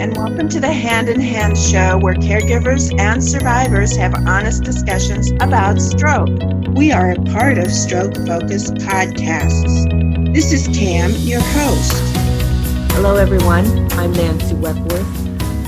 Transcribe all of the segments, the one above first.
and welcome to the Hand in Hand show where caregivers and survivors have honest discussions about stroke. We are a part of Stroke Focus Podcasts. This is Cam, your host. Hello, everyone. I'm Nancy Weckworth.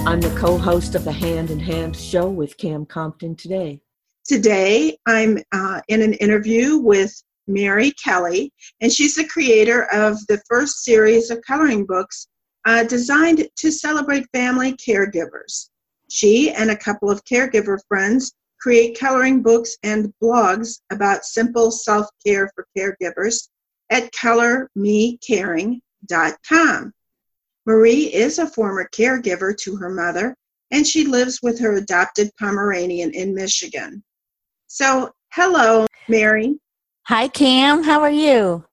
I'm the co host of the Hand in Hand show with Cam Compton today. Today, I'm uh, in an interview with Meri Kelly, and she's the creator of the first series of coloring books uh, designed to celebrate family caregivers. She and a couple of caregiver friends create coloring books and blogs about simple self care for caregivers at colormecaring.com. Marie is a former caregiver to her mother, and she lives with her adopted Pomeranian in Michigan. So, hello, Meri. Hi, Cam. How are you?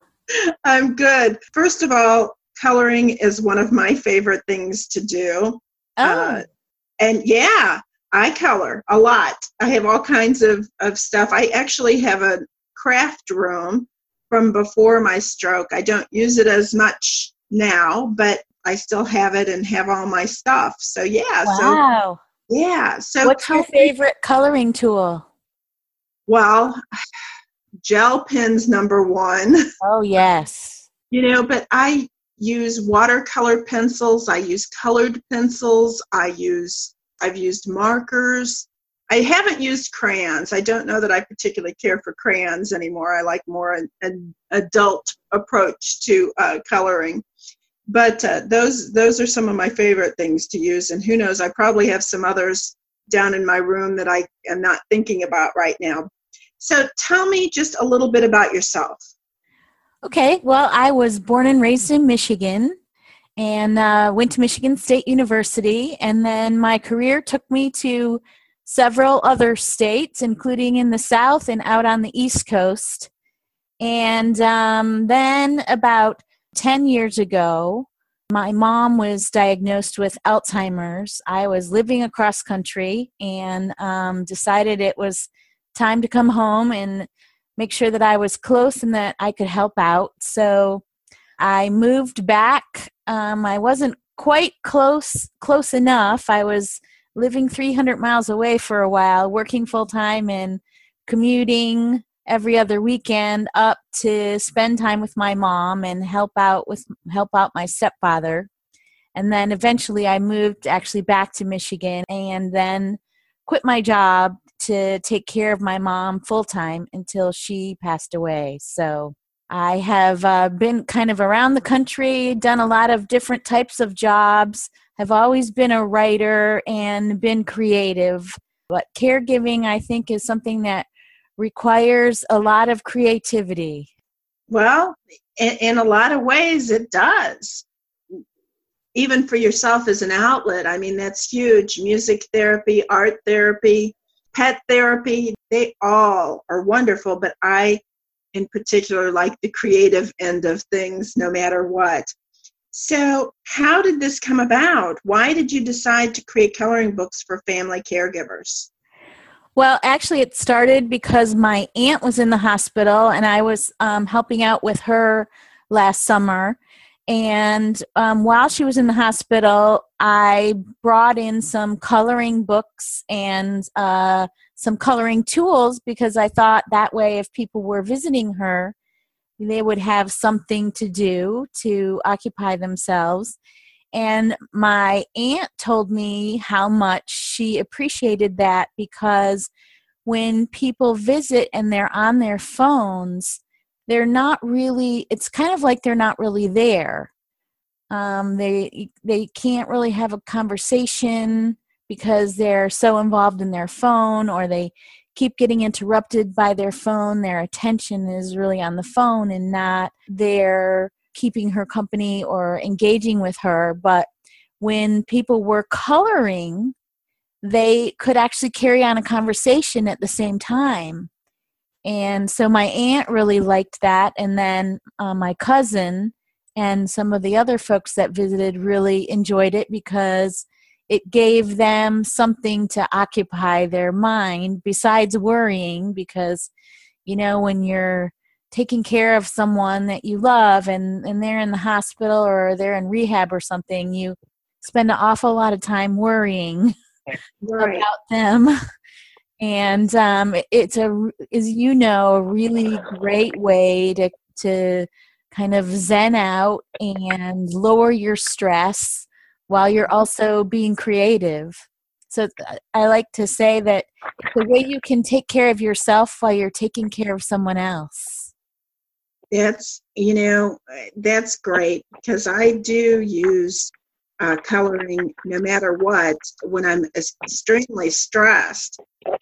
I'm good. First of all, coloring is one of my favorite things to do. Oh. Uh, and yeah, I color a lot. I have all kinds of, of stuff. I actually have a craft room from before my stroke. I don't use it as much now, but I still have it and have all my stuff. So yeah. Wow. So yeah. So what's your favorite coloring tool? Well, gel pens number one. Oh yes. You know, but I use watercolor pencils, I use colored pencils, I use I've used markers. I haven't used crayons. I don't know that I particularly care for crayons anymore. I like more an, an adult approach to uh, coloring. But uh, those those are some of my favorite things to use. And who knows? I probably have some others down in my room that I am not thinking about right now. So tell me just a little bit about yourself. Okay, well, I was born and raised in Michigan and uh, went to Michigan State University. And then my career took me to several other states, including in the South and out on the East Coast. And um, then about 10 years ago, my mom was diagnosed with Alzheimer's. I was living across country and um, decided it was time to come home and make sure that I was close and that I could help out. So I moved back. Um, I wasn't quite close close enough. I was living 300 miles away for a while, working full time and commuting every other weekend up to spend time with my mom and help out with help out my stepfather. And then eventually I moved actually back to Michigan and then quit my job to take care of my mom full time until she passed away. So I have uh, been kind of around the country, done a lot of different types of jobs, have always been a writer and been creative. But caregiving, I think, is something that requires a lot of creativity. Well, in, in a lot of ways, it does. Even for yourself as an outlet, I mean, that's huge. Music therapy, art therapy, pet therapy, they all are wonderful, but I, in particular, like the creative end of things no matter what. So, how did this come about? Why did you decide to create coloring books for family caregivers? Well, actually, it started because my aunt was in the hospital and I was um, helping out with her last summer. And um, while she was in the hospital, I brought in some coloring books and uh, some coloring tools because I thought that way, if people were visiting her, they would have something to do to occupy themselves. And my aunt told me how much she appreciated that because when people visit and they're on their phones, they're not really it's kind of like they're not really there. Um, they they can't really have a conversation because they're so involved in their phone or they keep getting interrupted by their phone. Their attention is really on the phone and not they're keeping her company or engaging with her. But when people were coloring they could actually carry on a conversation at the same time and so my aunt really liked that and then uh, my cousin and some of the other folks that visited really enjoyed it because it gave them something to occupy their mind besides worrying because you know when you're taking care of someone that you love and and they're in the hospital or they're in rehab or something you spend an awful lot of time worrying Right. about them. And um, it's a, as you know, a really great way to to kind of zen out and lower your stress while you're also being creative. So I like to say that a way you can take care of yourself while you're taking care of someone else. That's, you know, that's great because I do use uh, coloring no matter what when I'm extremely stressed.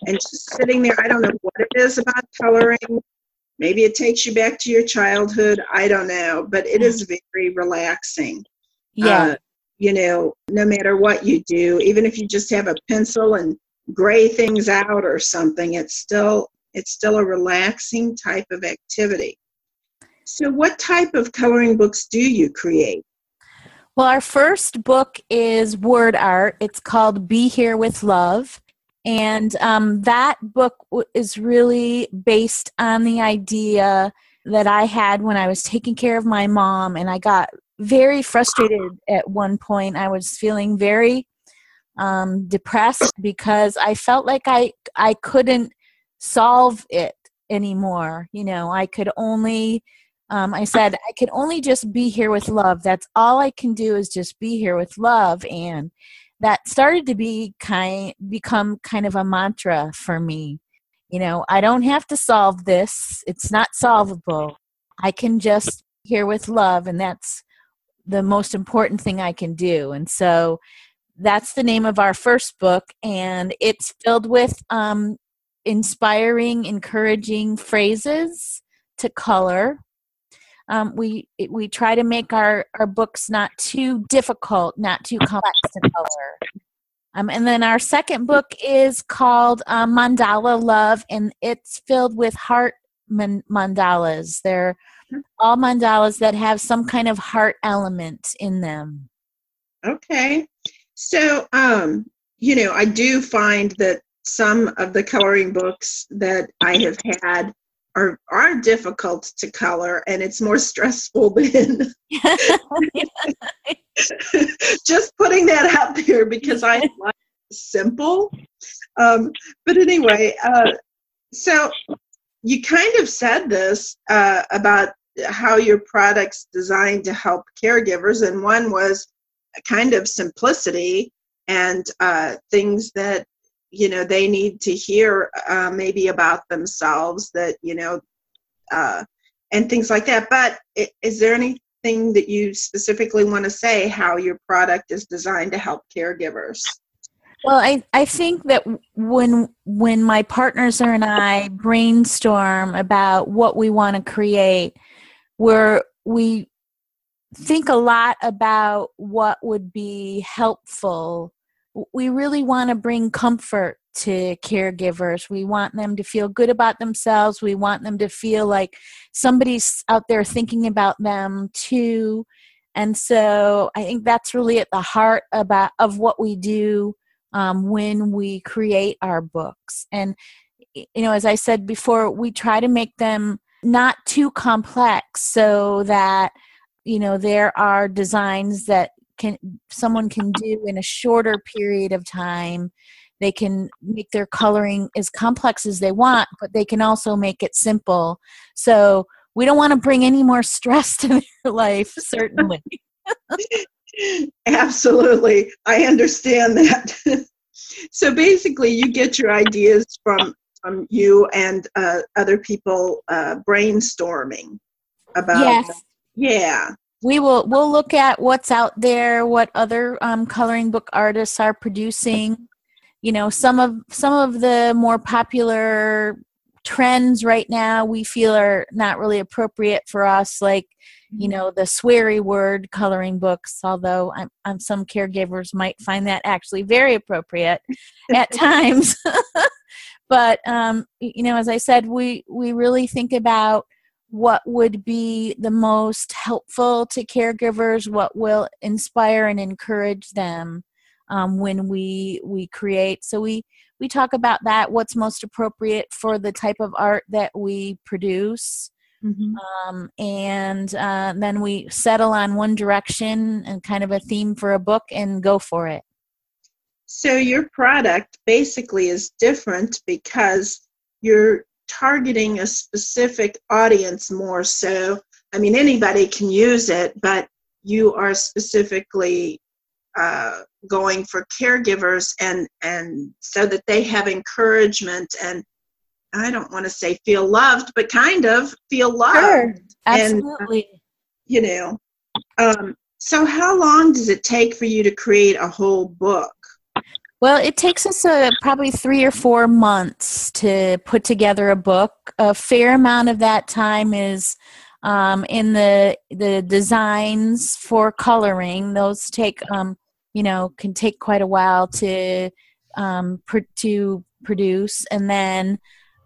And just sitting there, I don't know what it is about coloring. Maybe it takes you back to your childhood. I don't know, but it is very relaxing. Yeah. Uh, you know, no matter what you do, even if you just have a pencil and gray things out or something, it's still it's still a relaxing type of activity. So, what type of coloring books do you create? Well, our first book is word art. It's called Be Here with Love. And um, that book is really based on the idea that I had when I was taking care of my mom. And I got very frustrated at one point. I was feeling very um, depressed because I felt like I, I couldn't solve it anymore. You know, I could only um, I said, I can only just be here with love. That's all I can do is just be here with love. And that started to be kind become kind of a mantra for me. You know, I don't have to solve this. It's not solvable. I can just be here with love and that's the most important thing I can do. And so that's the name of our first book and it's filled with um, inspiring, encouraging phrases to color um, we we try to make our our books not too difficult, not too complex to color. Um, and then our second book is called um, Mandala Love, and it's filled with heart man- mandalas. They're all mandalas that have some kind of heart element in them. Okay. So, um, you know, I do find that some of the coloring books that I have had are are difficult to color and it's more stressful than just putting that out there because I like simple. Um, but anyway, uh, so you kind of said this uh, about how your product's designed to help caregivers, and one was kind of simplicity and uh, things that you know they need to hear uh, maybe about themselves that you know uh, and things like that. But is there anything that you specifically want to say how your product is designed to help caregivers? Well i, I think that when when my partners and i brainstorm about what we want to create where we think a lot about what would be helpful we really want to bring comfort to caregivers. We want them to feel good about themselves. We want them to feel like somebody's out there thinking about them too. And so I think that's really at the heart about of what we do um, when we create our books. And you know, as I said before, we try to make them not too complex so that you know there are designs that can someone can do in a shorter period of time. They can make their coloring as complex as they want but they can also make it simple. So we don't want to bring any more stress to their life certainly. Absolutely. I understand that. So basically you get your ideas from from you and uh, other people uh, brainstorming about yes. Yeah we will we'll look at what's out there what other um, coloring book artists are producing. You know some of some of the more popular trends right now we feel are not really appropriate for us like you know the sweary word coloring books although I'm, I'm some caregivers might find that actually very appropriate at times. But um, you know as i said we we really think about what would be the most helpful to caregivers what will inspire and encourage them um, when we we create so we we talk about that what's most appropriate for the type of art that we produce Mm-hmm. Um, and uh, then we settle on one direction and kind of a theme for a book and go for it. So your product basically is different because you're targeting a specific audience more so. I mean, anybody can use it, but you are specifically uh, going for caregivers and and so that they have encouragement and I don't want to say feel loved, but kind of feel loved. Sure, absolutely. And, you know, um, so how long does it take for you to create a whole book? Well, it takes us uh, probably three or four months to put together a book. A fair amount of that time is um, in the the designs for coloring. Those take, um, you know, can take quite a while to um, pr- to produce, and then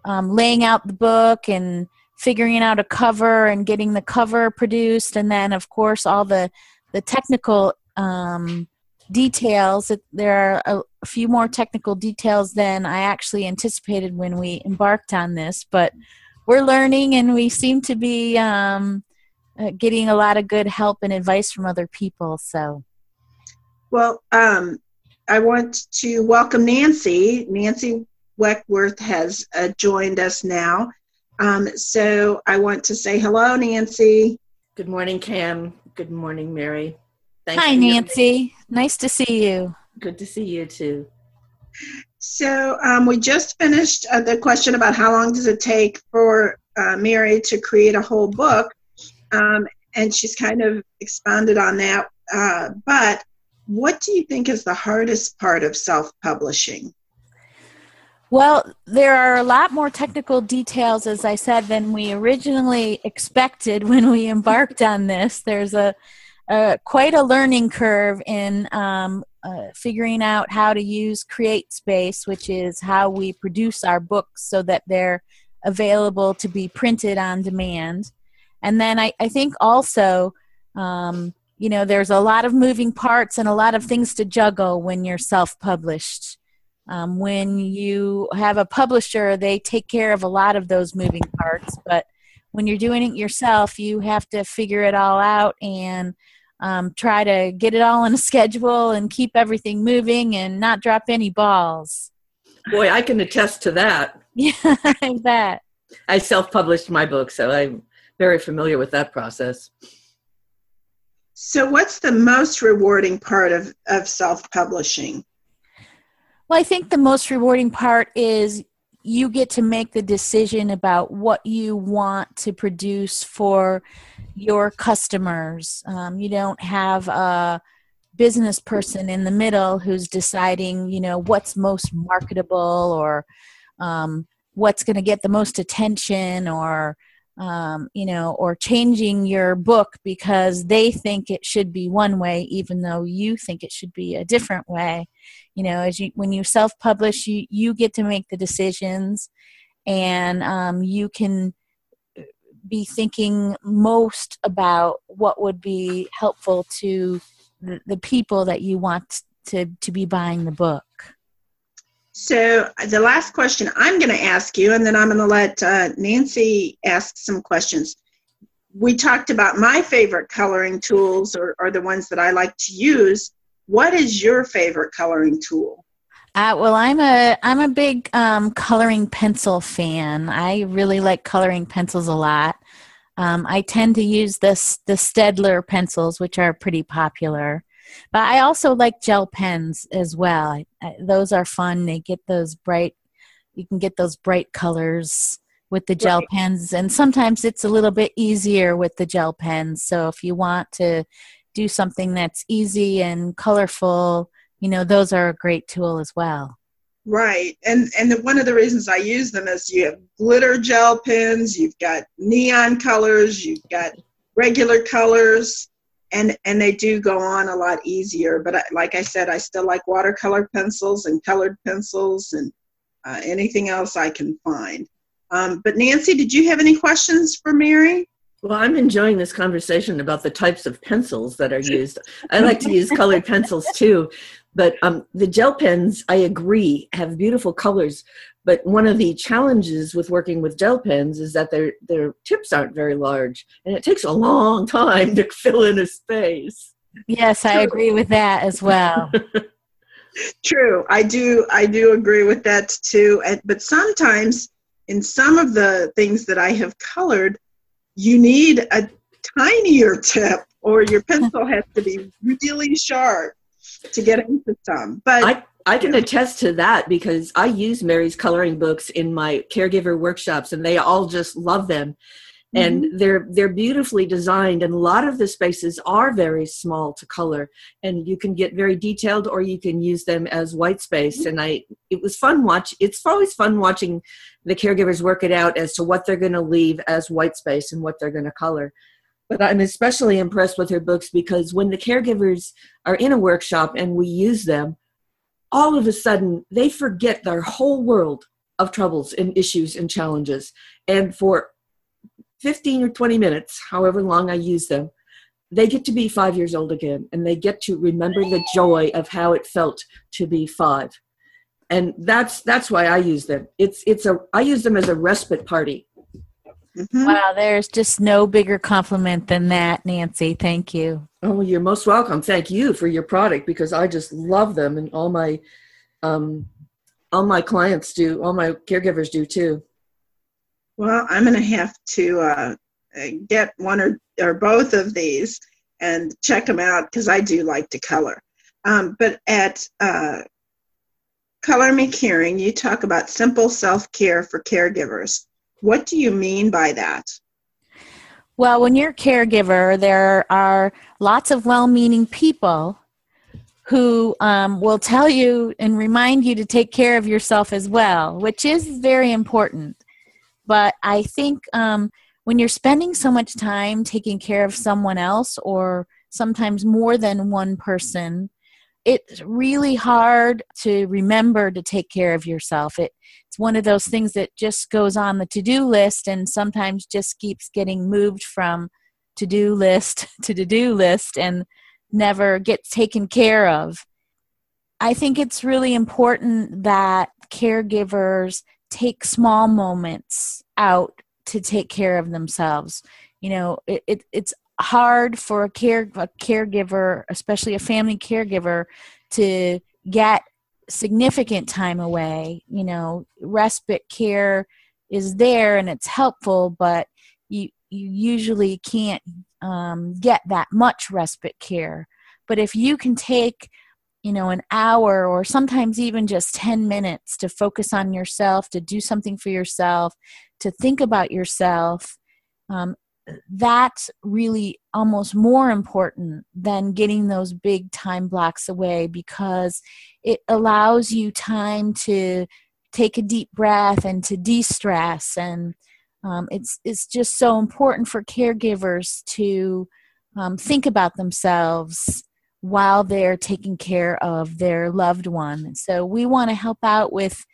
um, laying out the book and figuring out a cover and getting the cover produced and then of course all the the technical um, details there are a, a, few more technical details than i actually anticipated when we embarked on this but we're learning and we seem to be um, uh, getting a lot of good help and advice from other people so well um, i want to welcome nancy nancy Weckworth has uh, joined us now. Um, so I want to say hello, Nancy. Good morning, Cam. Good morning, Meri. Thank Hi, Nancy. Nice to see you. Good to see you too. So um, we just finished uh, the question about how long does it take for uh, Meri to create a whole book, um, and she's kind of expanded on that. Uh, but what do you think is the hardest part of self-publishing? Well, there are a lot more technical details, as I said, than we originally expected when we embarked on this. There's a, a quite a learning curve in um, uh, figuring out how to use CreateSpace, which is how we produce our books so that they're available to be printed on demand. And then I, I think also, um, you know, there's a lot of moving parts and a lot of things to juggle when you're self published. Um, when you have a publisher, they take care of a lot of those moving parts, but when you're doing it yourself, you have to figure it all out and um, try to get it all on a schedule and keep everything moving and not drop any balls. Boy, I can attest to that. Yeah, I bet. I self published my book, so I'm very familiar with that process. So, what's the most rewarding part of, of self publishing? Well, I think the most rewarding part is you get to make the decision about what you want to produce for your customers. Um, you don't have a business person in the middle who's deciding, you know, what's most marketable or um, what's going to get the most attention or um, you know, or changing your book because they think it should be one way, even though you think it should be a different way. You know, as you when you self-publish, you you get to make the decisions, and um, you can be thinking most about what would be helpful to the, the people that you want to to be buying the book. So the last question I'm going to ask you, and then I'm going to let uh, Nancy ask some questions. We talked about my favorite coloring tools, or, or the ones that I like to use. What is your favorite coloring tool? Uh, well, I'm a I'm a big um, coloring pencil fan. I really like coloring pencils a lot. Um, I tend to use this the Staedtler pencils, which are pretty popular. But I also like gel pens as well. I, I, those are fun. They get those bright, you can get those bright colors with the gel right. pens. And sometimes it's a little bit easier with the gel pens. So if you want to do something that's easy and colorful, you know, those are a great tool as well. Right, and and the, one of the reasons I use them is you have glitter gel pens, you've got neon colors, you've got regular colors, and and they do go on a lot easier. But I, like i said i still like watercolor pencils and colored pencils and uh, anything else i can find. Um, but nancy did you have any questions for Meri Well, I'm enjoying this conversation about the types of pencils that are used. I like to use colored pencils too, but um, the gel pens, I agree, have beautiful colors. But one of the challenges with working with gel pens is that their their tips aren't very large, and it takes a long time to fill in a space. Yes, I agree with that as well. True, I do. I do agree with that too. But sometimes, in some of the things that I have colored, you need a tinier tip, or your pencil has to be really sharp to get into some. But I, I can attest to that because I use Meri's coloring books in my caregiver workshops, and they all just love them and mm-hmm. they're they're beautifully designed and a lot of the spaces are very small to color and you can get very detailed or you can use them as white space. And i it was fun watch it's always fun watching the caregivers work it out as to what they're going to leave as white space and what they're going to color. But i'm especially impressed with her books because when the caregivers are in a workshop and we use them all of a sudden they forget their whole world of troubles and issues and challenges. And for 15 or 20 minutes, however long I use them, they get to be five years old again and they get to remember the joy of how it felt to be five. And that's that's why I use them. It's it's a I use them as a respite party. Mm-hmm. Wow, there's just no bigger compliment than that, Nancy. Thank you. Oh, you're most welcome. Thank you for your product because I just love them and all my um all my clients do, all my caregivers do too. Well, I'm going to have to uh, get one or, or both of these and check them out because I do like to color. Um, but at uh, Color Me Caring, you talk about simple self care for caregivers. What do you mean by that? Well, when you're a caregiver, there are lots of well meaning people who um, will tell you and remind you to take care of yourself as well, which is very important. But I think um, when you're spending so much time taking care of someone else or sometimes more than one person, it's really hard to remember to take care of yourself. It, it's one of those things that just goes on the to do list and sometimes just keeps getting moved from to do list to to do list and never gets taken care of. I think it's really important that caregivers take small moments out to take care of themselves. You know, it, it it's hard for a care a caregiver, especially a family caregiver, to get significant time away. You know, respite care is there and it's helpful, but you you usually can't um, get that much respite care. But if you can take you know an hour or sometimes even just 10 minutes to focus on yourself to do something for yourself to think about yourself um, that's really almost more important than getting those big time blocks away because it allows you time to take a deep breath and to de-stress and um, it's it's just so important for caregivers to um, think about themselves while they're taking care of their loved one. So we want to help out with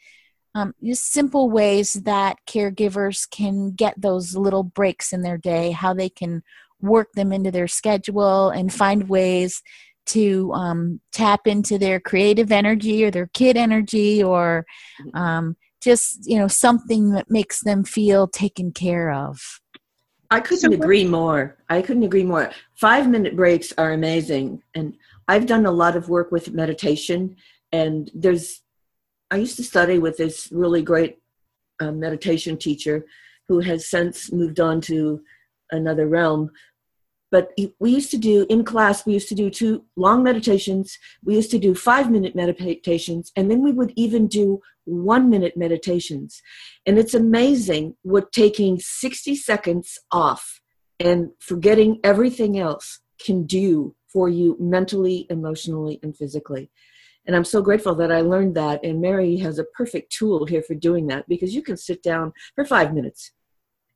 um, just simple ways that caregivers can get those little breaks in their day, how they can work them into their schedule and find ways to um, tap into their creative energy or their kid energy or um, just you know something that makes them feel taken care of I couldn't agree more. I couldn't agree more. Five minute breaks are amazing. And I've done a lot of work with meditation. And there's, I used to study with this really great uh, meditation teacher who has since moved on to another realm but we used to do in class we used to do two long meditations. We used to do five minute meditations and then we would even do one minute meditations. And it's amazing what taking 60 seconds off and forgetting everything else can do for you mentally emotionally and physically. And i'm so grateful that i learned that and Meri has a perfect tool here for doing that because you can sit down for five minutes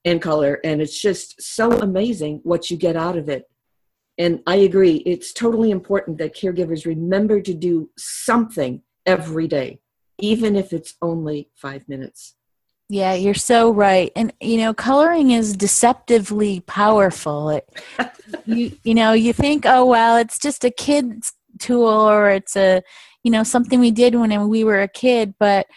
in color and it's just so amazing what you get out of it and i agree it's totally important that caregivers remember to do something every day even if it's only five minutes Yeah, you're so right. And you know, coloring is deceptively powerful. It, you you know, you think, "Oh, well, it's just a kid's tool or it's a, you know, something we did when we were a kid." But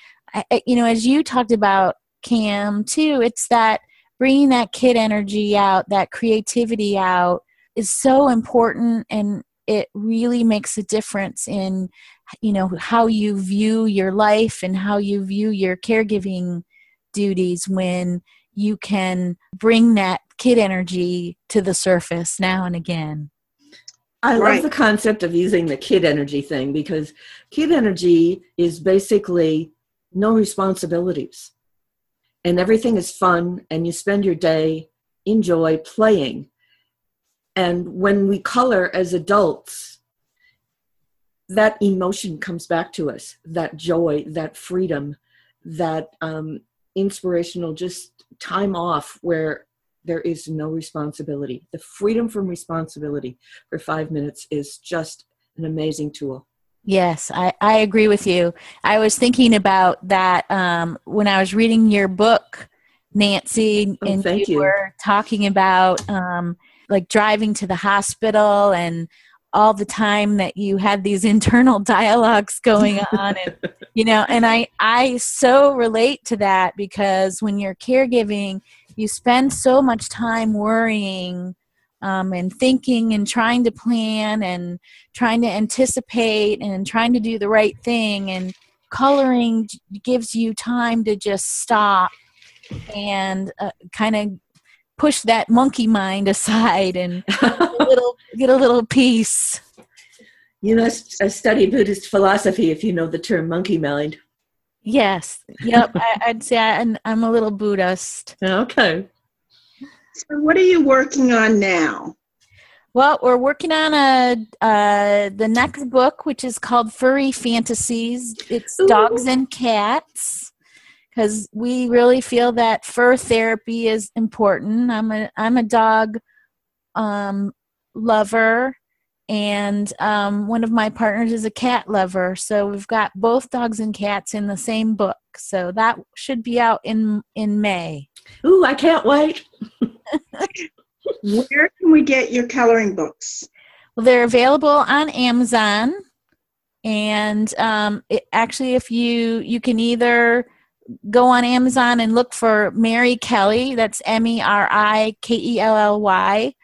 you know, as you talked about Cam too, it's that bringing that kid energy out, that creativity out is so important and it really makes a difference in you know how you view your life and how you view your caregiving duties when you can bring that kid energy to the surface now and again. I love the concept of using the kid energy thing because kid energy is basically no responsibilities and everything is fun and you spend your day enjoy playing. And when we color as adults, that emotion comes back to us that joy, that freedom, that um, inspirational just time off where there is no responsibility. The freedom from responsibility for five minutes is just an amazing tool. Yes, I, I agree with you. I was thinking about that um, when I was reading your book, Nancy, oh, and you, you, were talking about um, like driving to the hospital and all the time that you had these internal dialogues going on and you know and i i so relate to that because when you're caregiving you spend so much time worrying um, and thinking and trying to plan and trying to anticipate and trying to do the right thing and coloring gives you time to just stop and uh, kind of push that monkey mind aside and get a little get a little peace. You must uh, study Buddhist philosophy if you know the term monkey mind. Yes. Yep. I, would say I, I'm a little Buddhist. Okay. So, what are you working on now? Well, we're working on a uh, the next book, which is called Furry Fantasies. It's Ooh. dogs and cats because we really feel that fur therapy is important. I'm a I'm a dog um, lover, and um, one of my partners is a cat lover. So we've got both dogs and cats in the same book. So that should be out in in May. Ooh, I can't wait. Where can we get your coloring books? Well, they're available on Amazon, and um, it, actually, if you you can either go on Amazon and look for Meri Kelly. That's M E R I K E L L Y.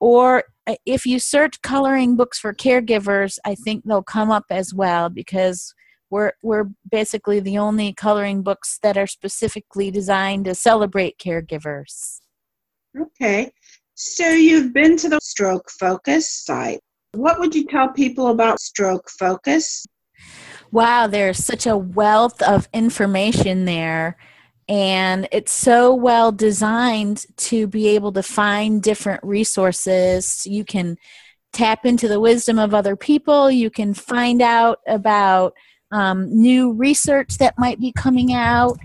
Or uh, if you search coloring books for caregivers, I think they'll come up as well because we're we're basically the only coloring books that are specifically designed to celebrate caregivers. Okay. So you've been to the Stroke Focus site. What would you tell people about Stroke Focus? wow, there's such a wealth of information there. And it's so well designed to be able to find different resources. You can tap into the wisdom of other people. You can find out about um, new research that might be coming out.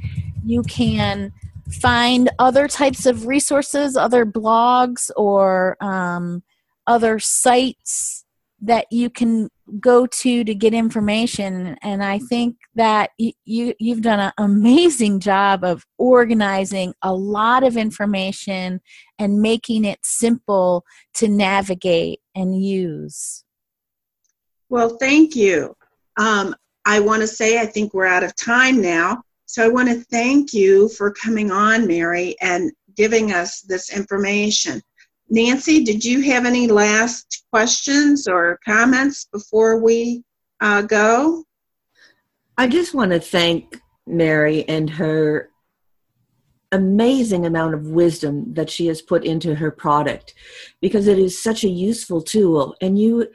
You can find other types of resources, other blogs, or um, other sites that you can go to to get information. And i think that you, you you've done an amazing job of organizing a lot of information and making it simple to navigate and use. Well thank you. Um, i want to say i think we're out of time now so i want to thank you for coming on Meri, and giving us this information Nancy, did you have any last questions or comments before we uh, go? I just want to thank Meri and her amazing amount of wisdom that she has put into her product because it is such a useful tool and you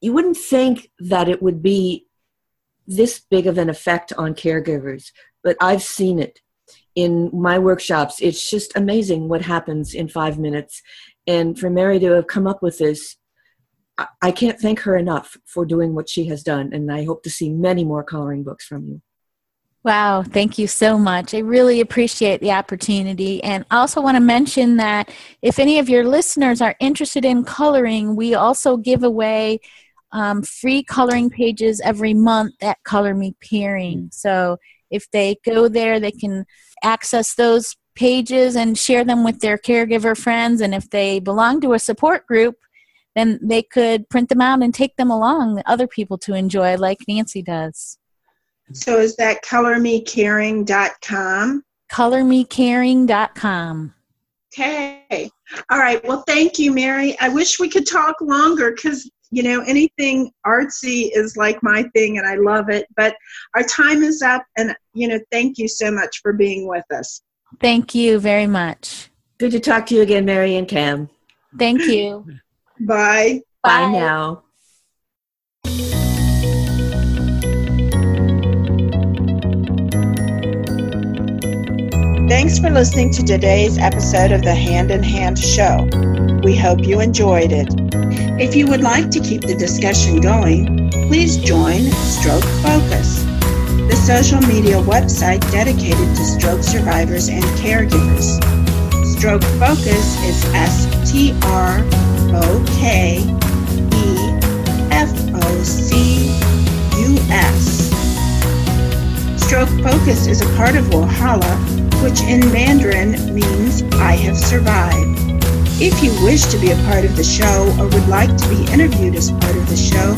you wouldn't think that it would be this big of an effect on caregivers but I've seen it in my workshops it's just amazing what happens in 5 minutes and for Meri to have come up with this, I can't thank her enough for doing what she has done. And I hope to see many more coloring books from you. Wow, thank you so much. I really appreciate the opportunity. And I also want to mention that if any of your listeners are interested in coloring, we also give away um, free coloring pages every month at Color Me Caring. So if they go there, they can access those pages and share them with their caregiver friends. And if they belong to a support group, then they could print them out and take them along other people to enjoy, like Nancy does. So is that colormecaring.com? Colormecaring.com. Okay. All right. Well, thank you, Meri. I wish we could talk longer because, you know, anything artsy is like my thing and I love it. But our time is up. And, you know, thank you so much for being with us. Thank you very much. Good to talk to you again, Meri and Cam. Thank you. Bye. Bye, Bye now. Thanks for listening to today's episode of the Hand in Hand Show. We hope you enjoyed it. If you would like to keep the discussion going, please join Stroke Focus, the social media website dedicated to stroke survivors and caregivers. Stroke Focus is S T R O K E F O C U S. Stroke Focus is a part of Wohala, which in Mandarin means I have survived. If you wish to be a part of the show or would like to be interviewed as part of the show,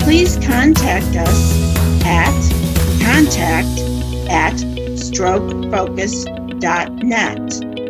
please contact us at contact at strokefocus.net.